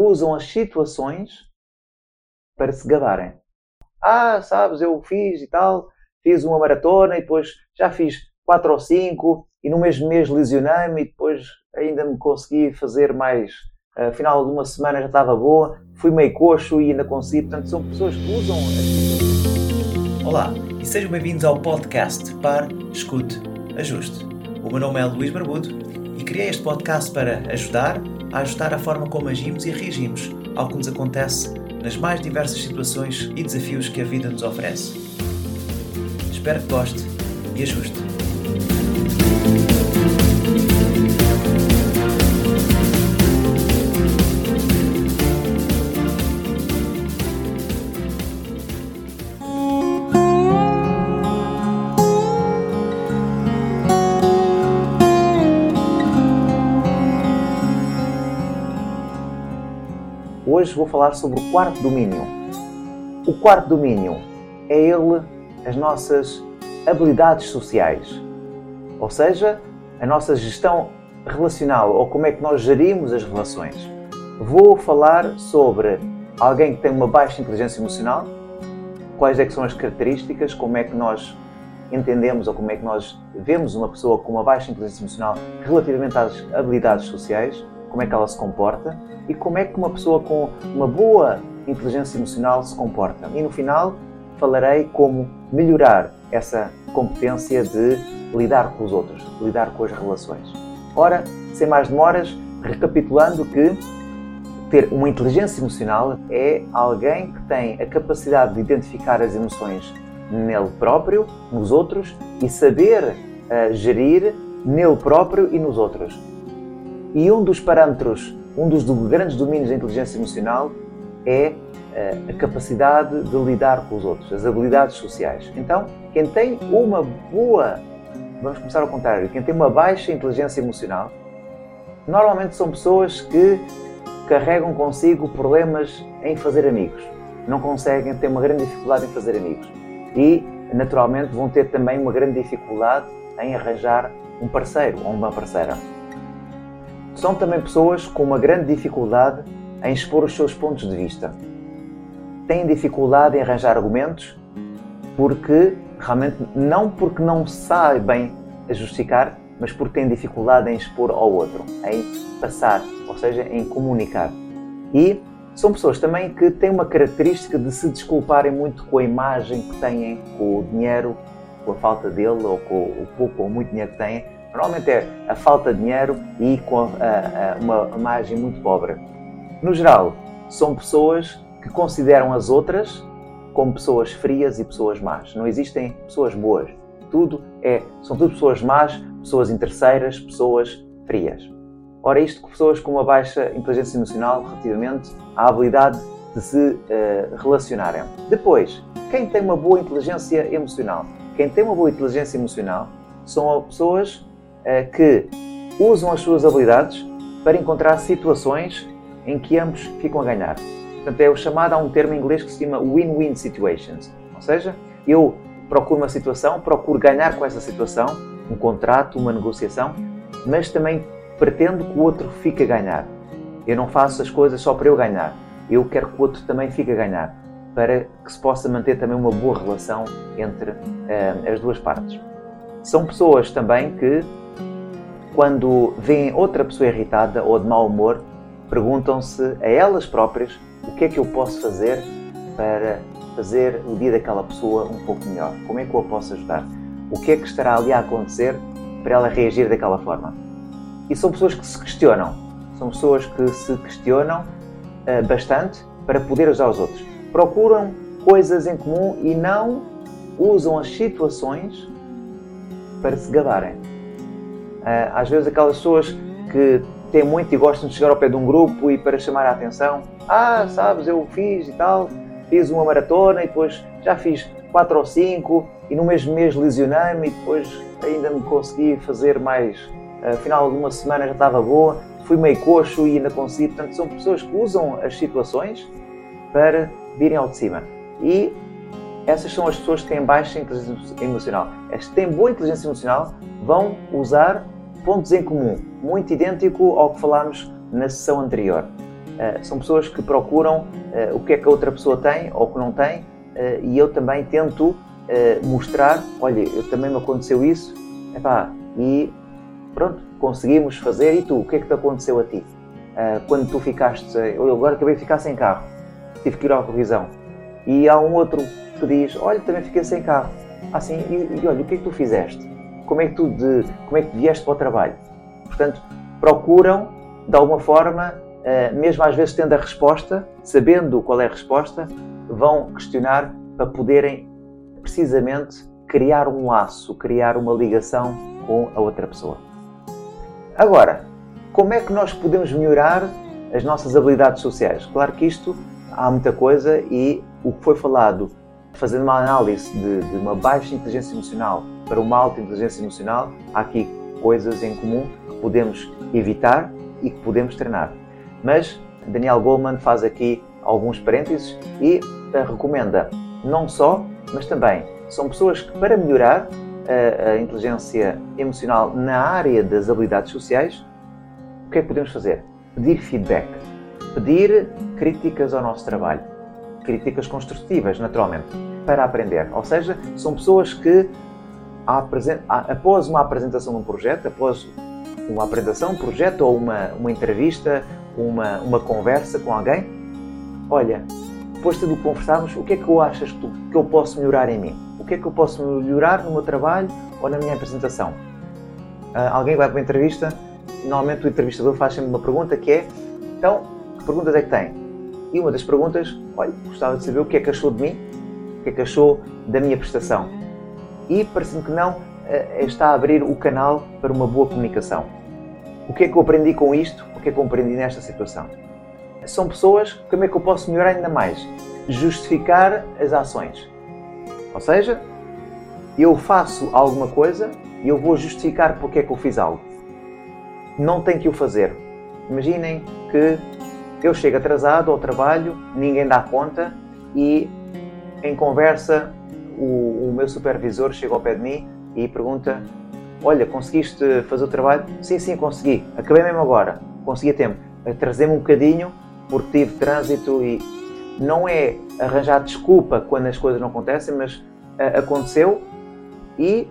usam as situações para se gabarem. Ah, sabes, eu fiz e tal, fiz uma maratona e depois já fiz quatro ou cinco e no mesmo mês lesionei-me e depois ainda me consegui fazer mais. Uh, final de uma semana já estava boa, fui meio coxo e ainda consegui. Portanto, são pessoas que usam as Olá e sejam bem-vindos ao podcast Par, Escute, Ajuste. O meu nome é Luís Barbudo e criei este podcast para ajudar a ajustar a forma como agimos e reagimos ao que nos acontece nas mais diversas situações e desafios que a vida nos oferece. Espero que goste e ajuste. Hoje vou falar sobre o quarto domínio. O quarto domínio é ele as nossas habilidades sociais, ou seja, a nossa gestão relacional ou como é que nós gerimos as relações. Vou falar sobre alguém que tem uma baixa inteligência emocional, quais é que são as características, como é que nós entendemos ou como é que nós vemos uma pessoa com uma baixa inteligência emocional relativamente às habilidades sociais, como é que ela se comporta e como é que uma pessoa com uma boa inteligência emocional se comporta. E no final falarei como melhorar essa competência de lidar com os outros, lidar com as relações. Ora, sem mais demoras, recapitulando que ter uma inteligência emocional é alguém que tem a capacidade de identificar as emoções nele próprio, nos outros e saber uh, gerir nele próprio e nos outros. E um dos parâmetros, um dos grandes domínios da inteligência emocional é eh, a capacidade de lidar com os outros, as habilidades sociais. Então, quem tem uma boa, vamos começar ao contrário, quem tem uma baixa inteligência emocional, normalmente são pessoas que carregam consigo problemas em fazer amigos. Não conseguem, têm uma grande dificuldade em fazer amigos. E, naturalmente, vão ter também uma grande dificuldade em arranjar um parceiro ou uma parceira. São também pessoas com uma grande dificuldade em expor os seus pontos de vista. Têm dificuldade em arranjar argumentos porque, realmente, não porque não sabem justificar, mas porque têm dificuldade em expor ao outro, em passar, ou seja, em comunicar. E são pessoas também que têm uma característica de se desculparem muito com a imagem que têm, com o dinheiro, com a falta dele, ou com o pouco ou muito dinheiro que têm, Normalmente é a falta de dinheiro e com a, a, uma imagem muito pobre. No geral, são pessoas que consideram as outras como pessoas frias e pessoas más. Não existem pessoas boas. Tudo é, são tudo pessoas más, pessoas interesseiras, pessoas frias. Ora, isto com pessoas com uma baixa inteligência emocional relativamente à habilidade de se uh, relacionarem. Depois, quem tem uma boa inteligência emocional? Quem tem uma boa inteligência emocional são pessoas que usam as suas habilidades para encontrar situações em que ambos ficam a ganhar. Portanto, é o chamado, há um termo em inglês que se chama win-win situations. Ou seja, eu procuro uma situação, procuro ganhar com essa situação, um contrato, uma negociação, mas também pretendo que o outro fique a ganhar. Eu não faço as coisas só para eu ganhar. Eu quero que o outro também fique a ganhar, para que se possa manter também uma boa relação entre uh, as duas partes. São pessoas também que quando veem outra pessoa irritada ou de mau humor, perguntam-se a elas próprias o que é que eu posso fazer para fazer o dia daquela pessoa um pouco melhor. Como é que eu a posso ajudar? O que é que estará ali a acontecer para ela reagir daquela forma? E são pessoas que se questionam. São pessoas que se questionam uh, bastante para poder ajudar os outros. Procuram coisas em comum e não usam as situações para se gabarem. Eh, às vezes aquelas pessoas que têm muito e gostam de chegar ao pé de um grupo e para chamar a atenção, ah, sabes, eu fiz e tal, fiz uma maratona e depois já fiz quatro ou cinco e no mesmo mês lesionei-me e depois ainda me consegui fazer mais, uh, final de uma semana já estava boa, fui meio coxo e ainda consegui. Portanto, são pessoas que usam as situações para virem ao de cima. E essas são as pessoas que têm baixa inteligência emocional. As que têm boa inteligência emocional vão usar pontos em comum, muito idêntico ao que falámos na sessão anterior. Uh, são pessoas que procuram uh, o que é que a outra pessoa tem ou que não tem, uh, e eu também tento mostrar: olha, eu, também me aconteceu isso, epá, e pronto, conseguimos fazer. E tu, o que é que te aconteceu a ti? quando tu ficaste, eu agora acabei de ficar sem carro, tive que ir à revisão. E há um outro que diz: olha, também fiquei sem carro. Assim, e, e olha, o que é que tu fizeste? Como é que tu de, como é que vieste para o trabalho? Portanto, procuram, de alguma forma, eh, mesmo às vezes tendo a resposta, sabendo qual é a resposta, vão questionar para poderem precisamente criar um laço, criar uma ligação com a outra pessoa. Agora, como é que nós podemos melhorar as nossas habilidades sociais? Claro que isto há muita coisa e o que foi falado, fazendo uma análise de, de uma baixa inteligência emocional para uma alta inteligência emocional, há aqui coisas em comum que podemos evitar e que podemos treinar. Mas Daniel Goleman faz aqui alguns parênteses e recomenda não só, mas também são pessoas que, para melhorar a, a inteligência emocional na área das habilidades sociais, o que é que podemos fazer? Pedir feedback, pedir críticas ao nosso trabalho, críticas construtivas, naturalmente, para aprender. Ou seja, são pessoas que, após uma apresentação de um projeto, após uma apresentação, um projeto ou uma, uma entrevista, uma, uma conversa com alguém, olha, depois de tudo conversarmos, o que é que eu achas que, tu, que eu posso melhorar em mim? O que é que eu posso melhorar no meu trabalho ou na minha apresentação? Uh, alguém vai para uma entrevista, normalmente o entrevistador faz sempre uma pergunta que é, então, que perguntas é que tem? E uma das perguntas, olha, gostava de saber o que é que achou de mim, o que é que achou da minha prestação. E, parece-me que não, uh, está a abrir o canal para uma boa comunicação. O que é que eu aprendi com isto? O que é que eu aprendi nesta situação? São pessoas, como é que eu posso melhorar ainda mais? Justificar as ações. Ou seja, eu faço alguma coisa e eu vou justificar porque é que eu fiz algo. Não tenho que o fazer. Imaginem que eu chego atrasado ao trabalho, ninguém dá conta e em conversa o, o meu supervisor chega ao pé de mim e pergunta Olha, conseguiste fazer o trabalho? Sim, sim, consegui. Acabei mesmo agora. Consegui a tempo. Trazer-me um bocadinho porque tive trânsito e não é arranjar desculpa quando as coisas não acontecem, mas uh, aconteceu e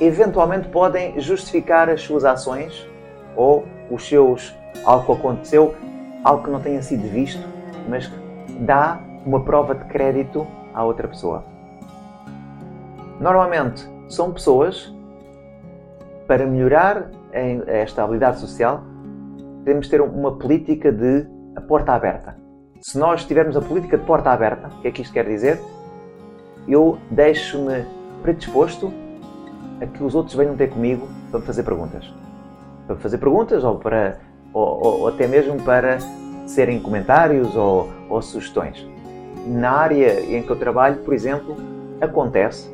eventualmente podem justificar as suas ações ou os seus algo aconteceu, algo que não tenha sido visto, mas que dá uma prova de crédito à outra pessoa. Normalmente são pessoas para melhorar esta habilidade social, temos de ter uma política de a porta aberta. Se nós tivermos a política de porta aberta, o que é que isto quer dizer? Eu deixo-me predisposto a que os outros venham ter comigo para me fazer perguntas. Para me fazer perguntas ou, para, ou, ou, ou até mesmo para serem comentários ou, ou sugestões. Na área em que eu trabalho, por exemplo, acontece,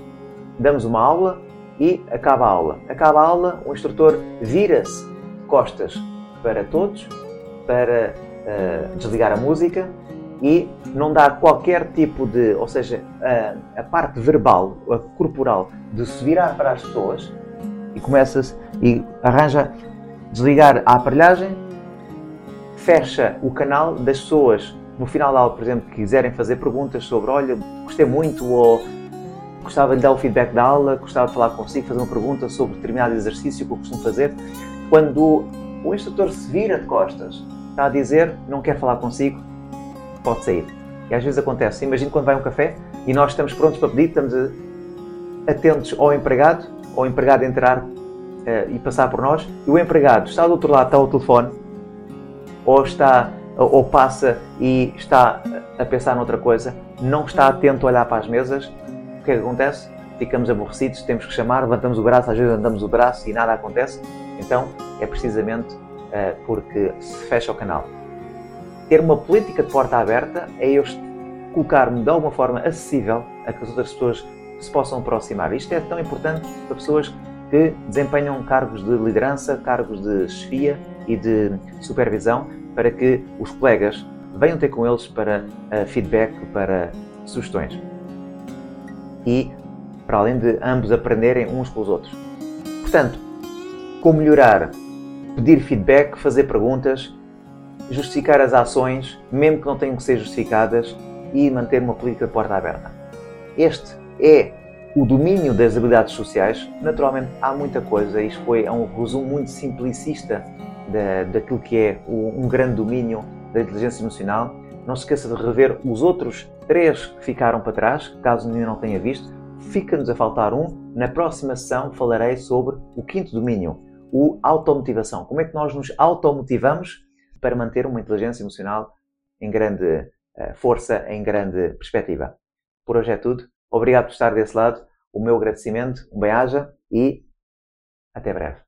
damos uma aula e acaba a aula. Acaba a aula, o instrutor vira-se costas para todos para uh, desligar a música e não dá qualquer tipo de, ou seja, a, a parte verbal, a corporal, de se virar para as pessoas e começa-se e arranja desligar a aparelhagem, fecha o canal das pessoas no final da aula, por exemplo, que quiserem fazer perguntas sobre, olha, gostei muito ou gostava de dar o feedback da aula, gostava de falar consigo, fazer uma pergunta sobre determinado exercício que eu costumo fazer. Quando o instrutor se vira de costas, está a dizer, não quer falar consigo, pode sair. E às vezes acontece. Imagina quando vai um café e nós estamos prontos para pedir, estamos atentos ao empregado, ao empregado entrar uh, e passar por nós, e o empregado está do outro lado, está ao telefone, ou está ou passa e está a pensar noutra coisa, não está atento a olhar para as mesas, que é que acontece? Ficamos aborrecidos, temos que chamar, levantamos o braço, às vezes andamos o braço e nada acontece. Então é precisamente uh, porque se fecha o canal. Ter uma política de porta aberta é eu colocar-me de alguma forma acessível a que as outras pessoas se possam aproximar. Isto é tão importante para pessoas que desempenham cargos de liderança, cargos de chefia e de supervisão, para que os colegas venham ter com eles para uh, feedback, para sugestões e para além de ambos aprenderem uns com os outros. Portanto, como melhorar? Pedir feedback, fazer perguntas, justificar as ações, mesmo que não tenham que ser justificadas, e manter uma política de porta aberta. Este é o domínio das habilidades sociais. Naturalmente, há muita coisa, isto foi um resumo muito simplicista da, daquilo que é um grande domínio da inteligência emocional. Não se esqueça de rever os outros três que ficaram para trás, caso ainda não tenha visto. Fica-nos a faltar um. Na próxima sessão falarei sobre o quinto domínio, o automotivação. Como é que nós nos automotivamos para manter uma inteligência emocional em grande uh, força, em grande perspectiva. Por hoje é tudo. Obrigado por estar desse lado. O meu agradecimento, um bem-aja e até breve.